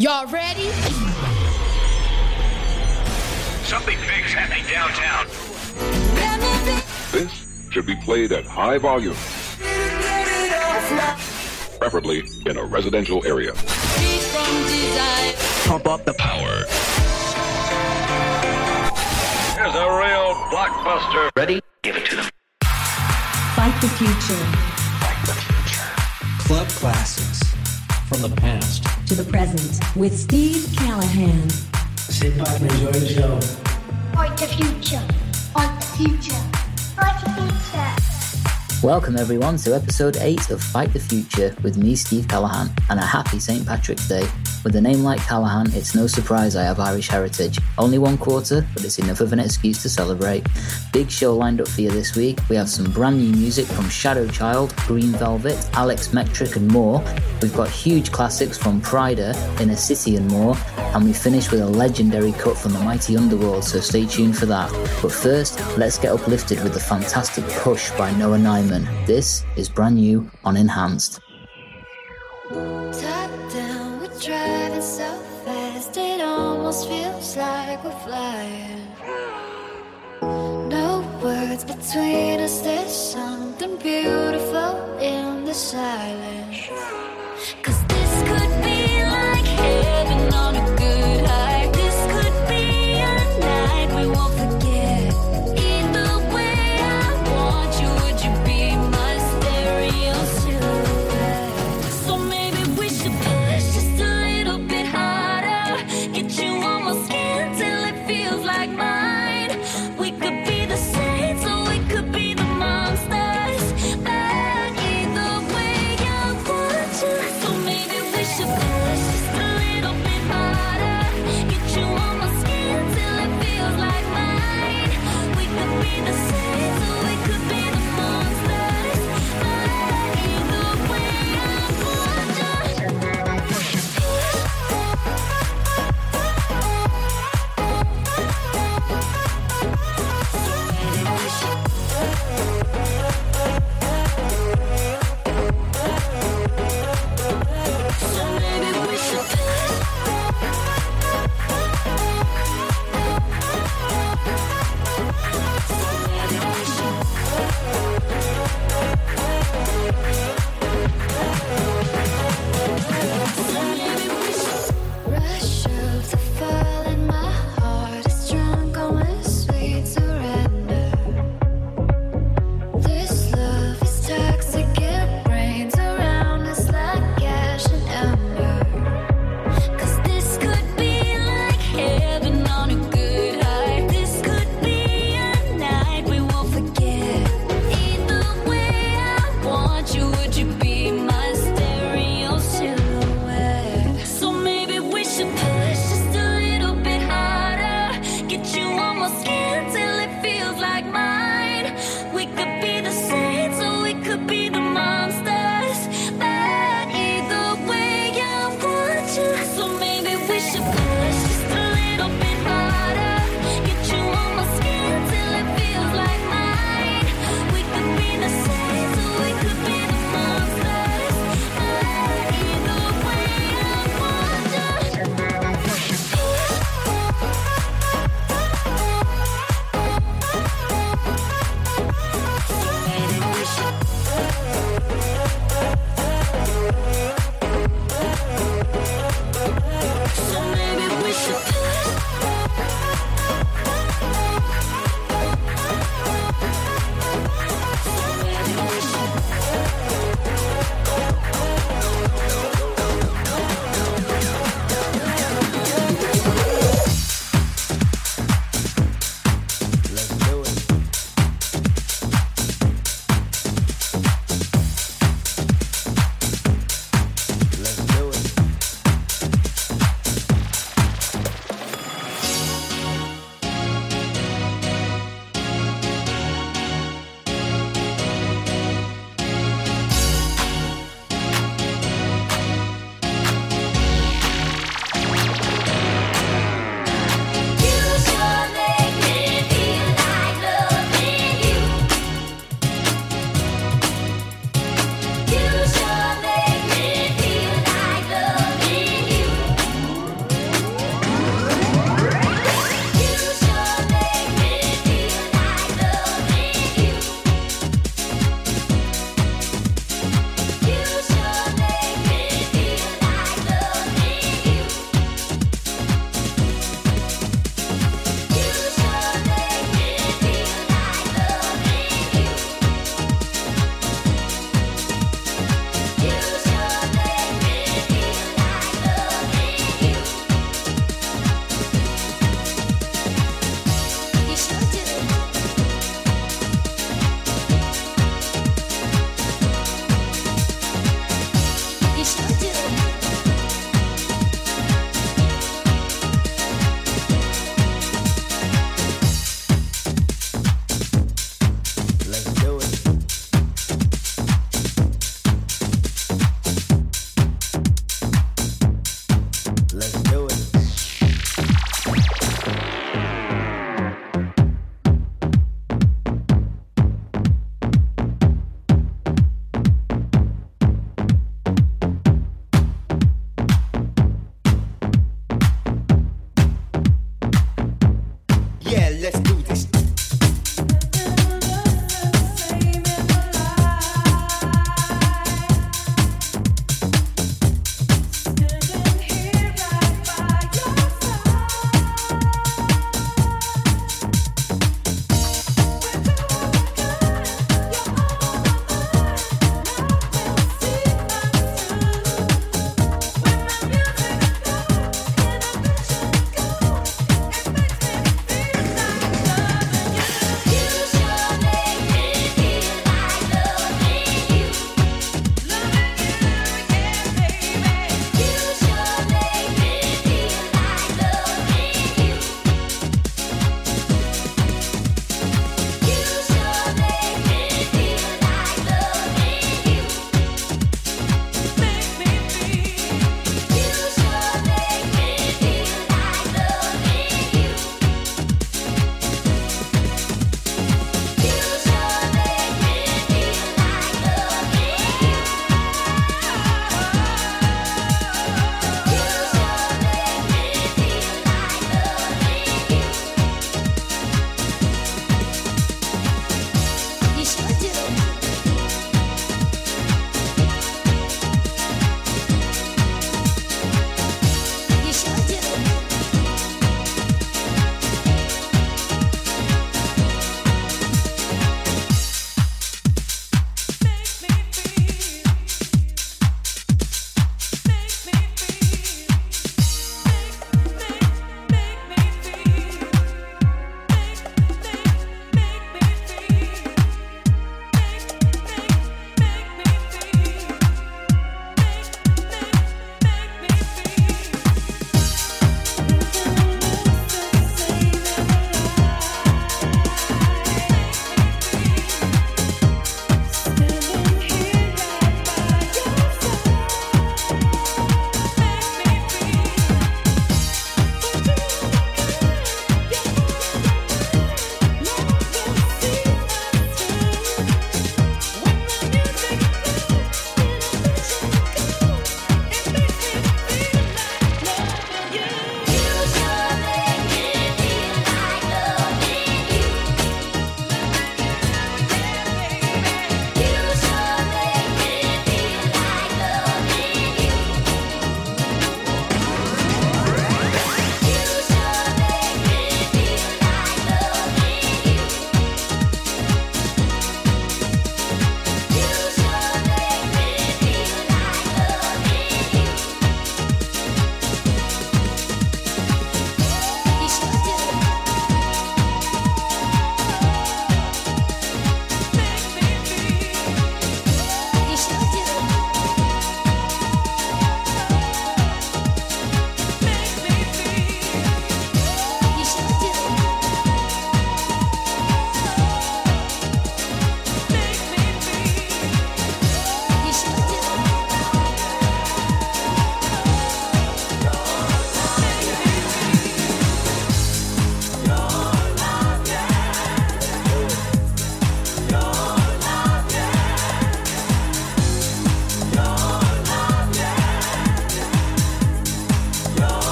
Y'all ready? Something big's happening downtown. This should be played at high volume, preferably in a residential area. Pump up the power. Here's a real blockbuster. Ready? Give it to them. Fight the future Club classics from the past. To the present with Steve Callahan. Sit back and enjoy the show. Fight the future. Fight the future. Fight the future. Welcome everyone to episode 8 of Fight the Future with me, Steve Callahan, and a happy St. Patrick's Day. With a name like Callahan, it's no surprise I have Irish heritage. Only one quarter, but it's enough of an excuse to celebrate. Big show lined up for you this week. We have some brand new music from Shadow Child, Green Velvet, Alex Metric, and more. We've got huge classics from Prida, Inner City, and more. And we finish with a legendary cut from the mighty Underworld, so stay tuned for that. But first, let's get uplifted with the fantastic Push by Noah Nyman. This is brand new on Enhanced. We're driving so fast, it almost feels like we're flying. No words between us, there's something beautiful in the silence. Cause this could be like heaven on a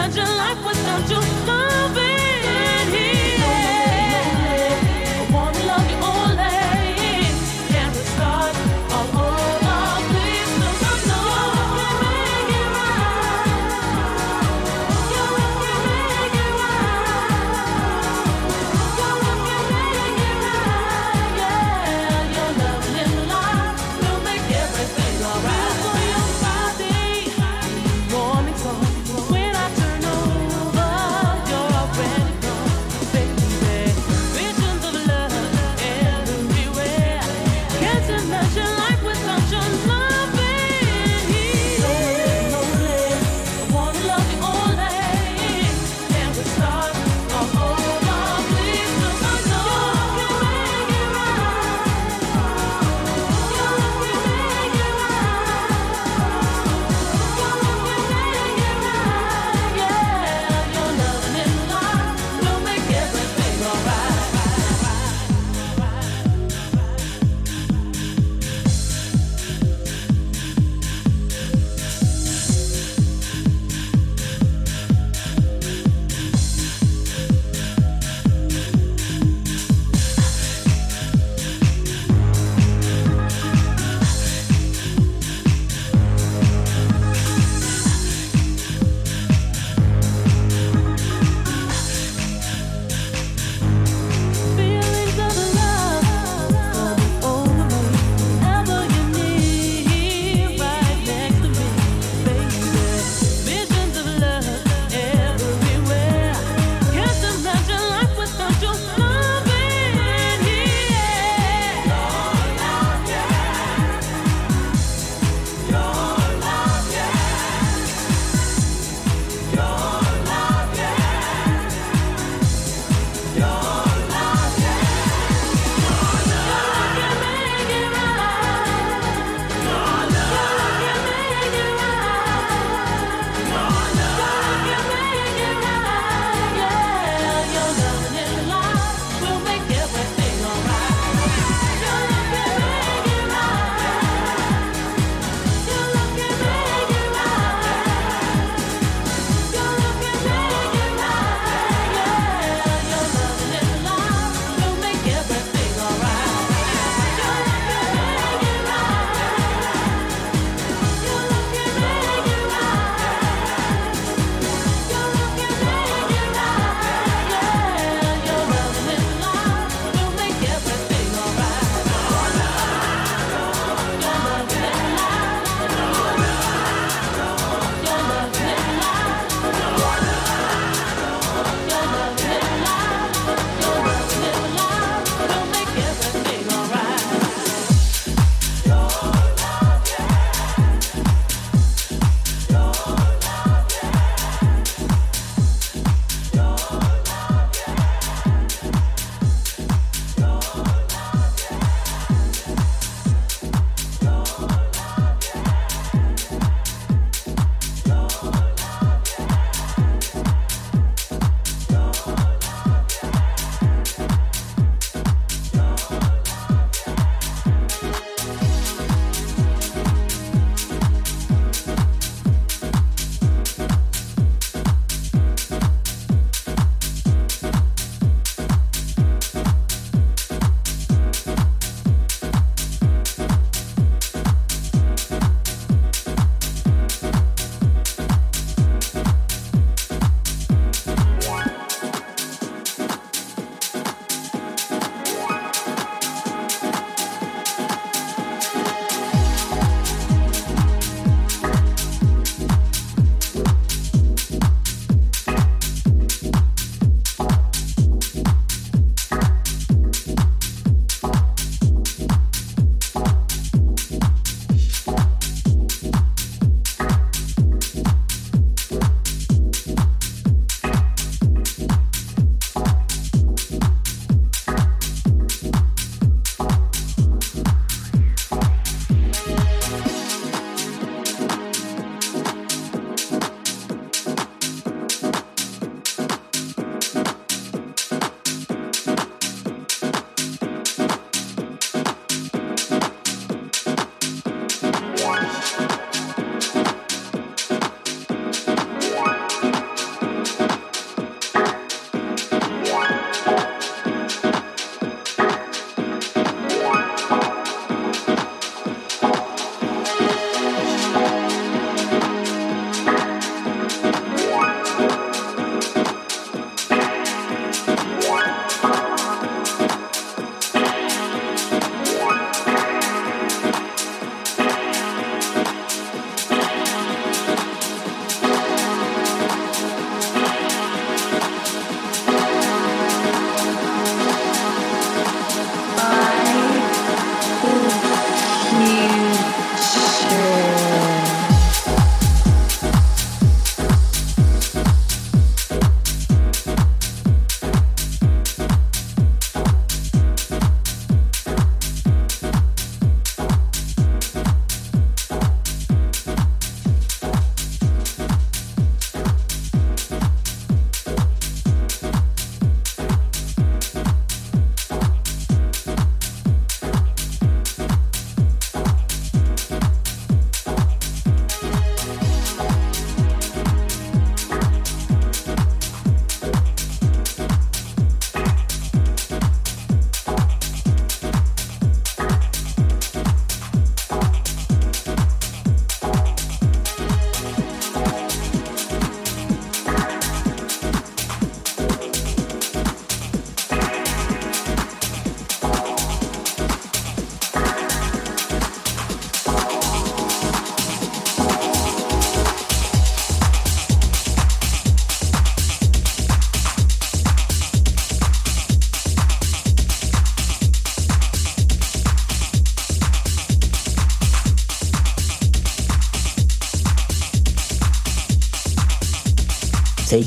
imagine life without you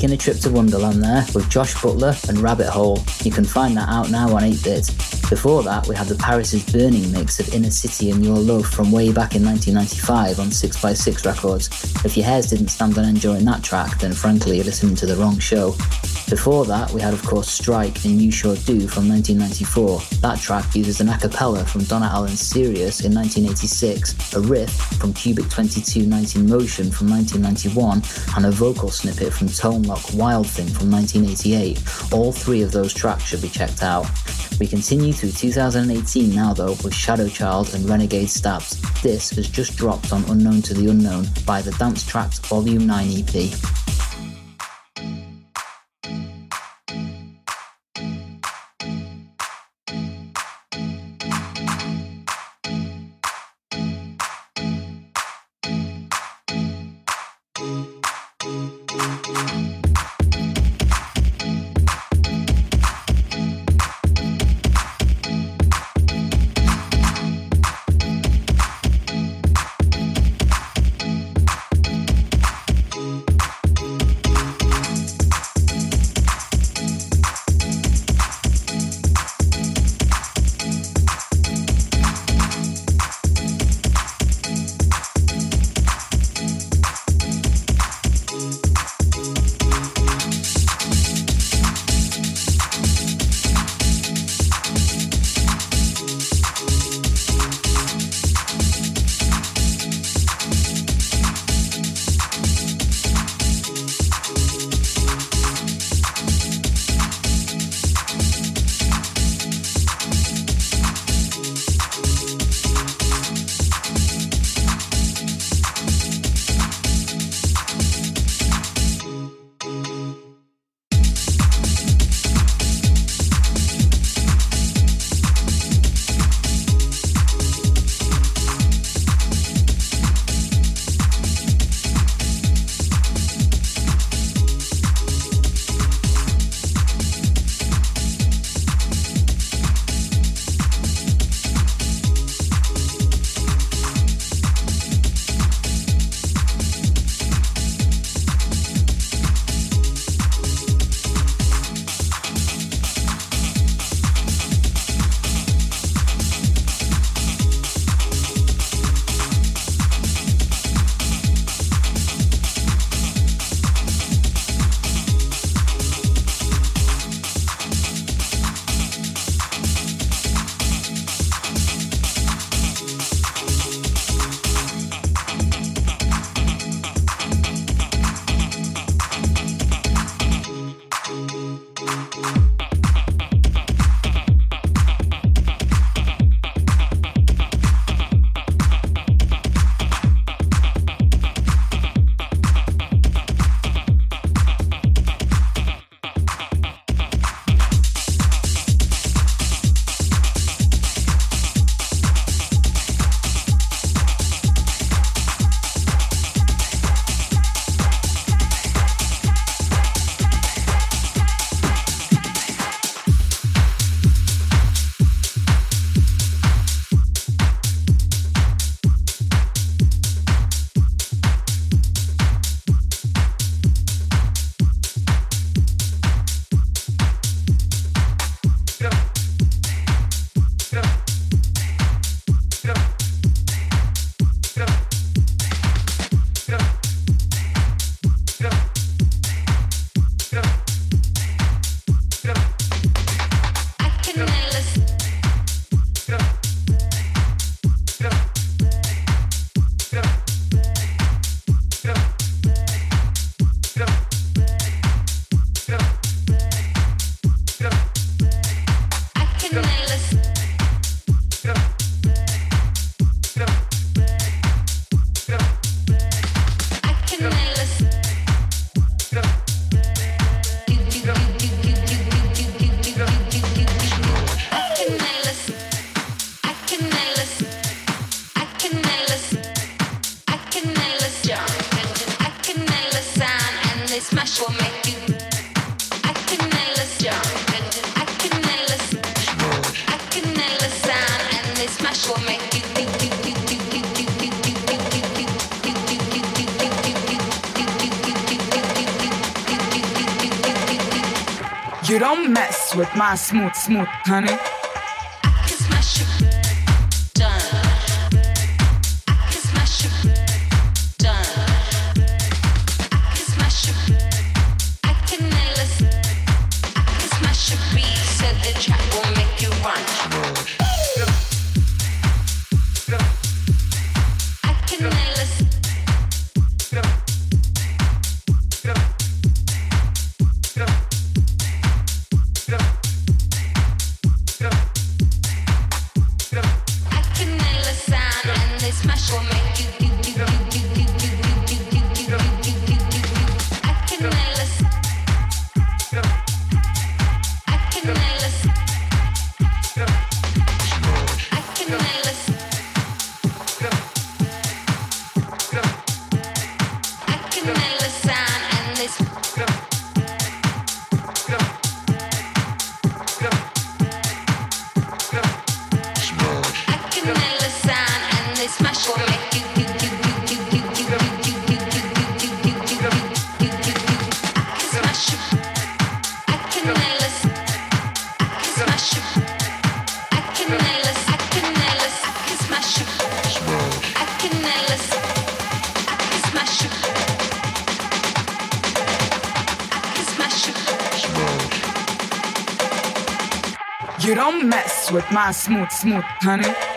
Taking a trip to Wonderland there with Josh Butler and Rabbit Hole. You can find that out now on 8-Bit. Before that, we had the Paris is Burning mix of Inner City and Your Love from way back in 1995 on 6x6 Records. If your hairs didn't stand on enjoying that track, then frankly you're listening to the wrong show. Before that, we had of course Strike and You Sure Do from 1994. That track uses an a cappella from Donna Allen's Serious in 1986, a riff from Cubic 22 Night in Motion from 1991, and a vocal snippet from Tone Loc Wild Thing from 1988. All three of those tracks should be checked out. We continue through 2018 now though with Shadow Child and Renegade Stabs. This has just dropped on Unknown to the Unknown by the Dance Tracks Volume 9 EP. Smooth, smooth, honey. My smooth, smooth, honey.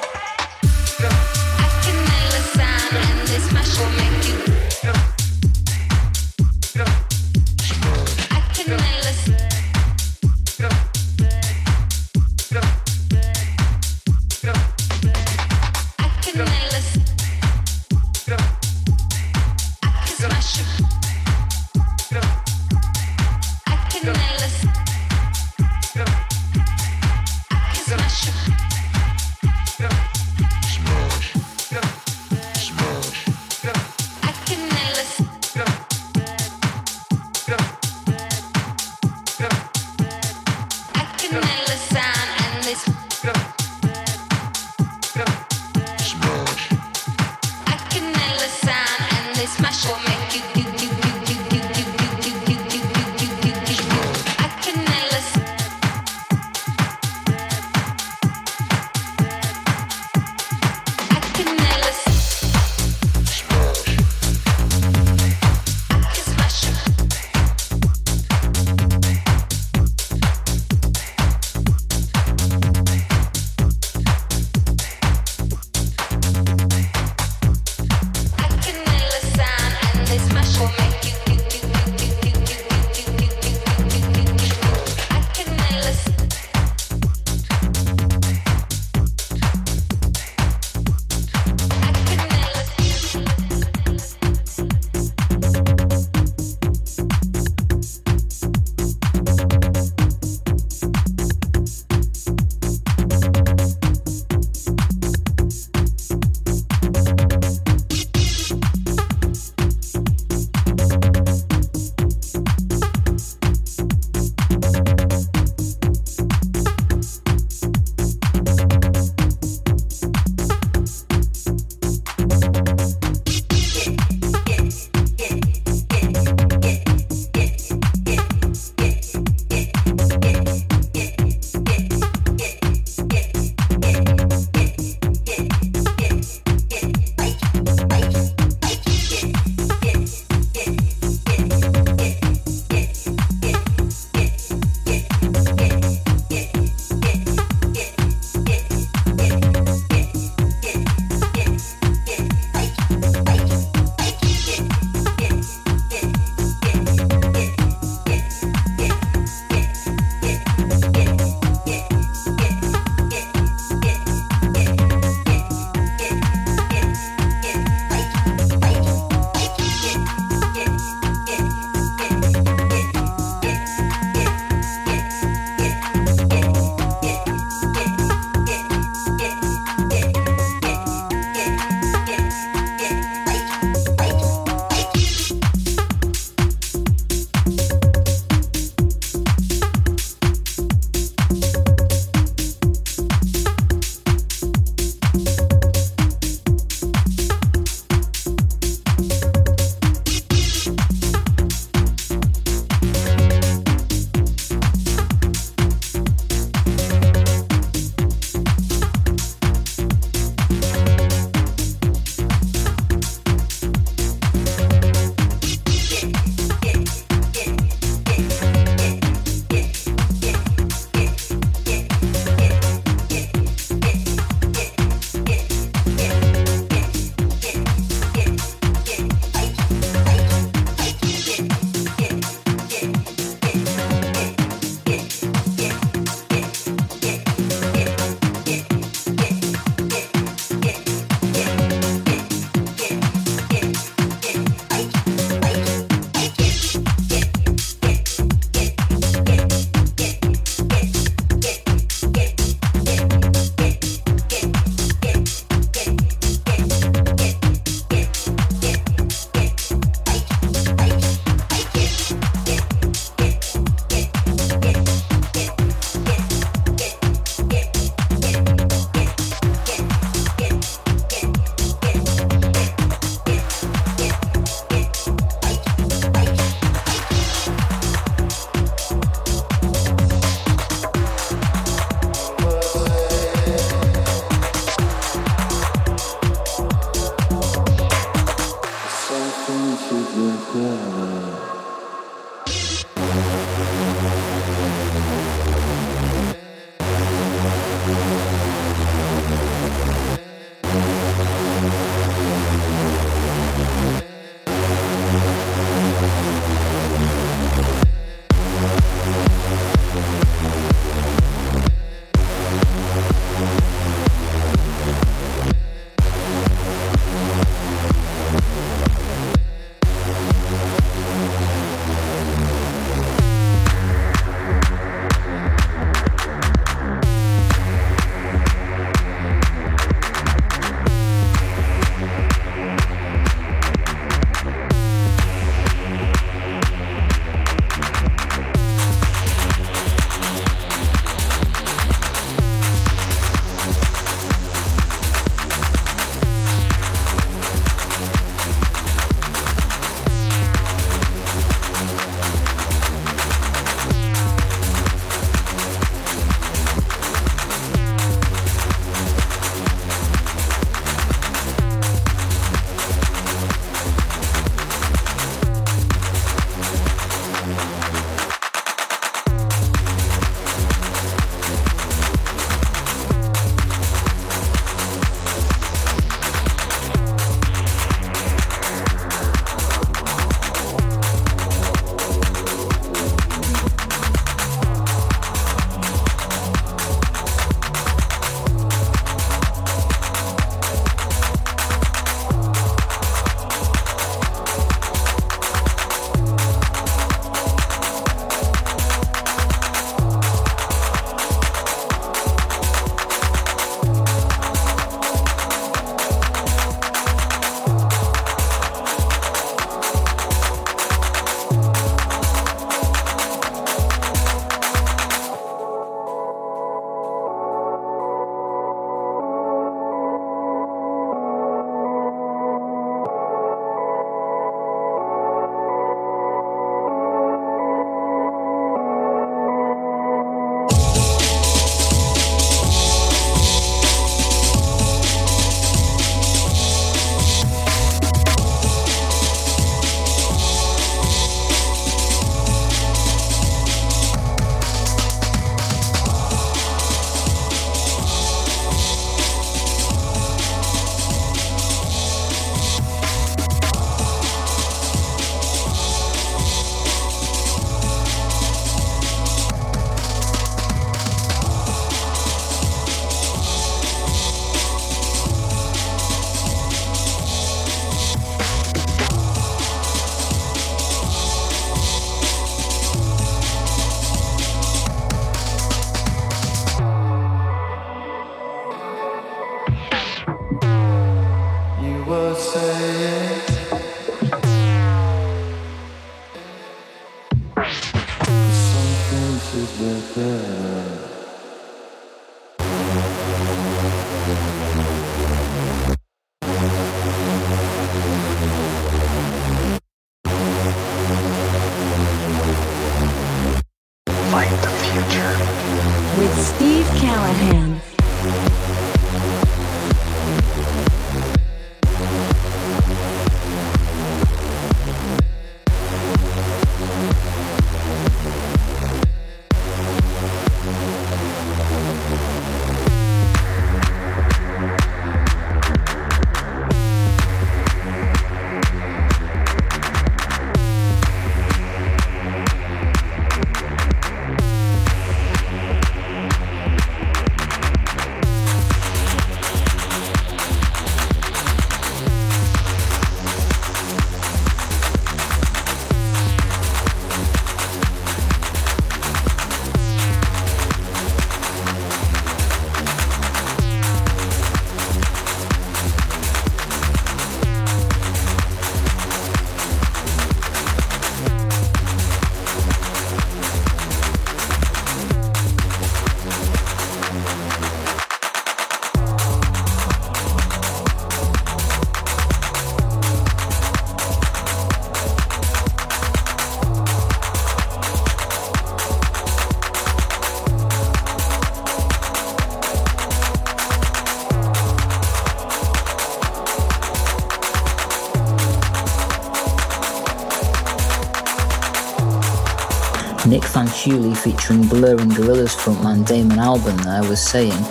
Nick featuring Blur and Gorillaz frontman Damon Albarn there was saying,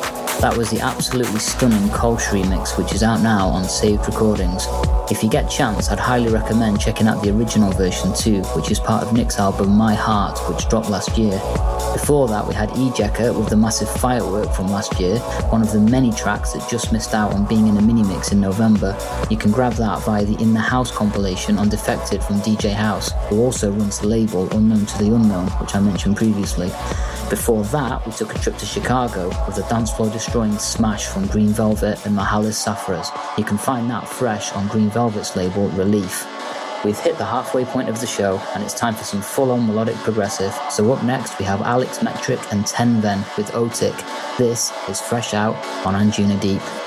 that was the absolutely stunning Kolsch remix which is out now on Saved Recordings. If you get chance, I'd highly recommend checking out the original version too, which is part of Nick's album My Heart, which dropped last year. Before that, we had Ejeca with the massive Firework from last year, one of the many tracks that just missed out on being in a mini mix in November. You can grab that via the In the House compilation on Defected from DJ Haus, who also runs the label Unknown to the Unknown, which I mentioned previously. Before that, we took a trip to Chicago with a dance floor destroying smash from Green Velvet and Mihalis Safras. You can find that fresh on Green Velvet's label Relief. We've hit the halfway point of the show, and it's time for some full on melodic progressive. So, up next, we have Alex Metric and Ten Ven with Otik. This is Fresh Out on Anjunadeep.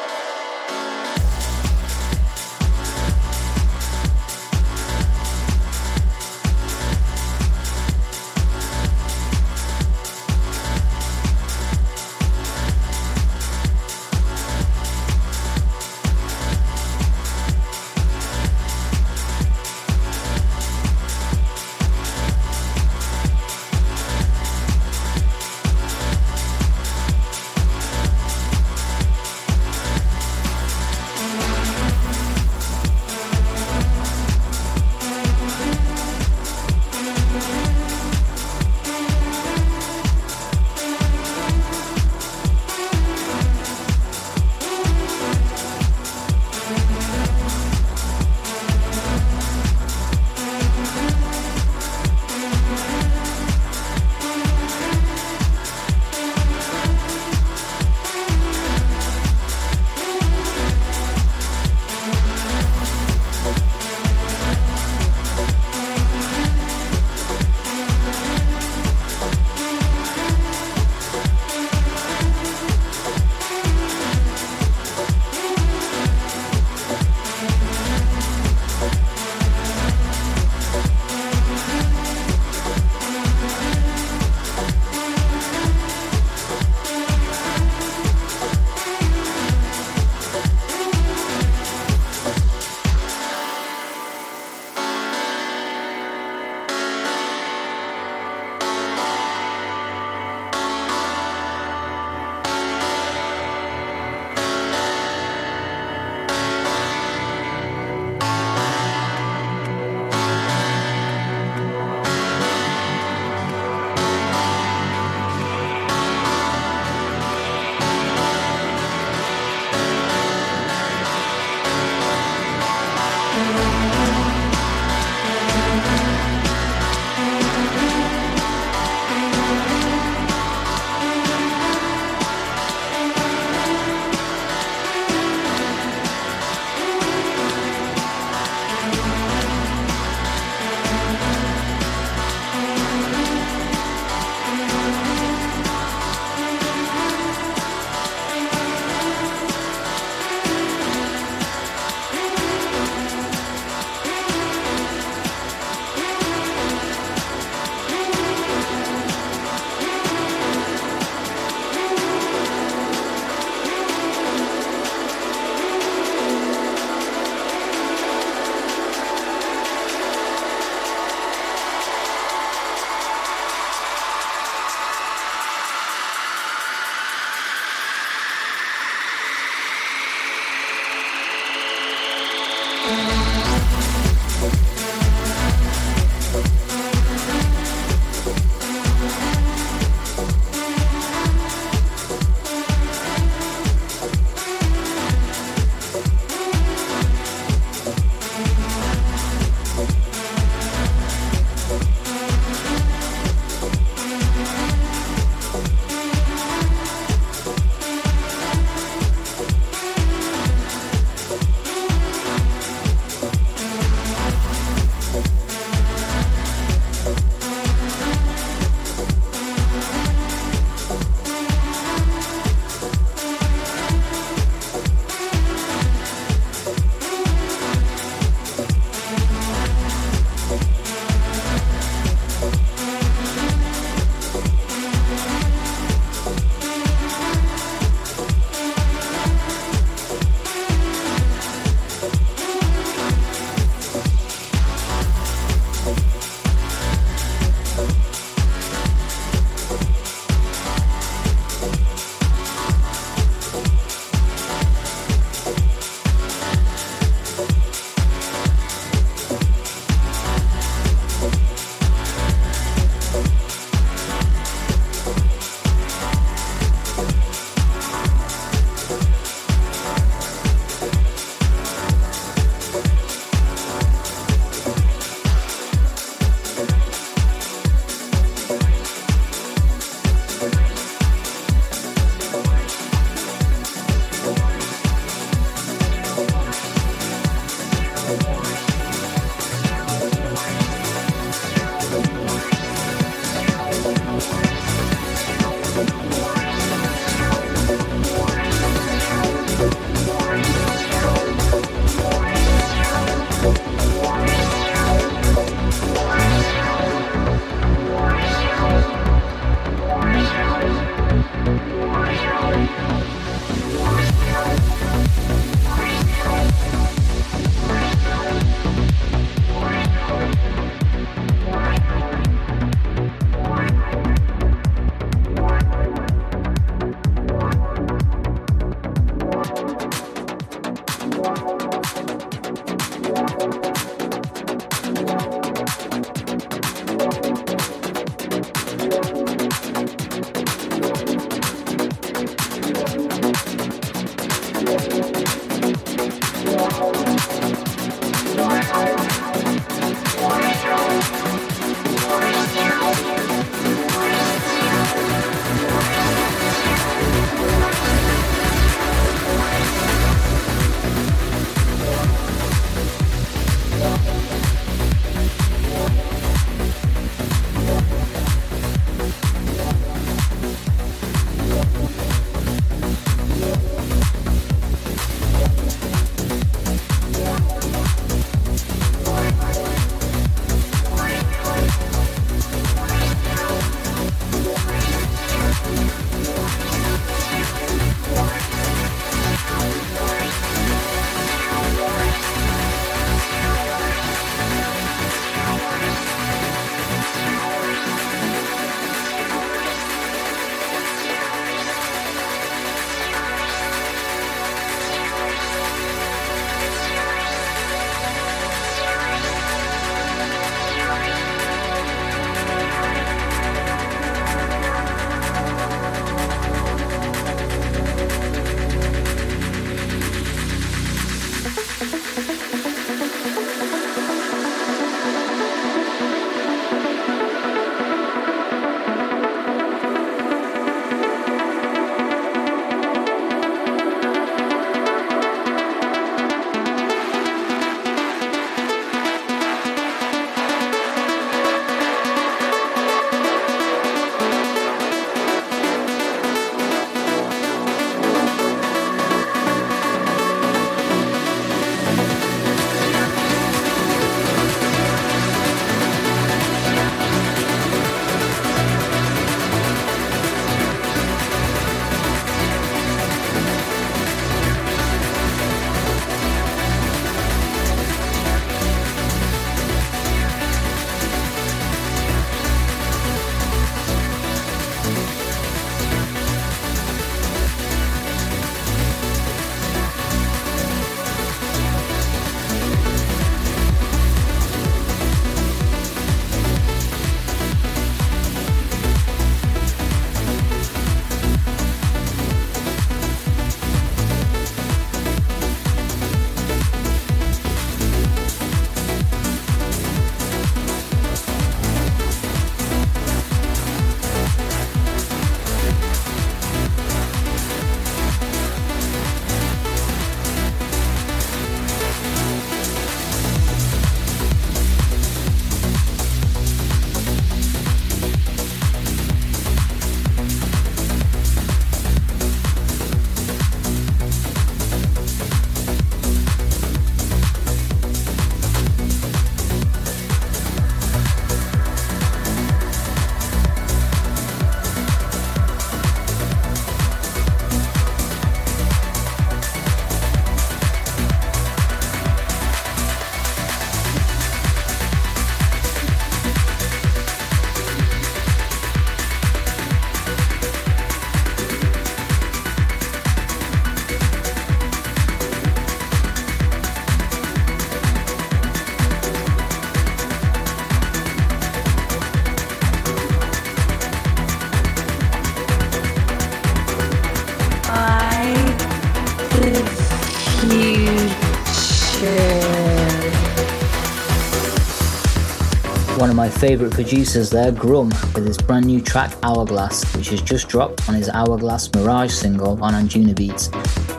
One of my favourite producers there, Grum, with his brand new track Hourglass, which has just dropped on his Hourglass Mirage single on Anjunabeats.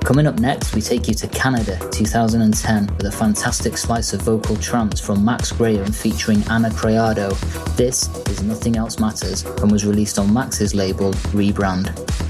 Coming up next, we take you to Canada 2010 with a fantastic slice of vocal trance from Max Graham featuring Ana Criado. This is Nothing Else Matters and was released on Max's label Rebrand.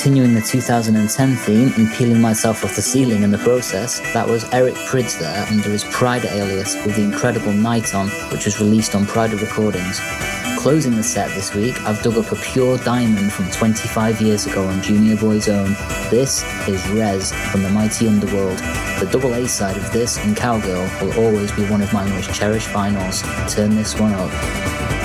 Continuing the 2010 theme and peeling myself off the ceiling in the process, that was Eric Prydz there under his Pryda alias with the incredible Niton, which was released on Pryda Recordings. Closing the set this week, I've dug up a pure diamond from 25 years ago on Junior Boy's Own. This is Rez from the Mighty Underworld. The double A side of this and Cowgirl will always be one of my most cherished vinyls. Turn this one up.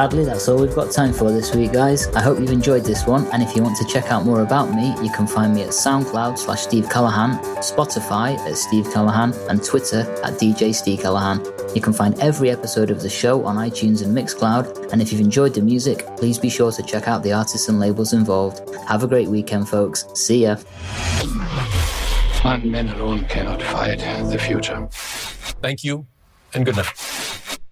Sadly, that's all we've got time for this week, guys. I hope you've enjoyed this one, and if you want to check out more about me, you can find me at SoundCloud slash Steve Callahan, Spotify at Steve Callahan, and Twitter at DJ Steve Callahan. You can find every episode of the show on iTunes and Mixcloud, and if you've enjoyed the music, please be sure to check out the artists and labels involved. Have a great weekend, folks. See ya. One man alone cannot fight the future. Thank you and good night.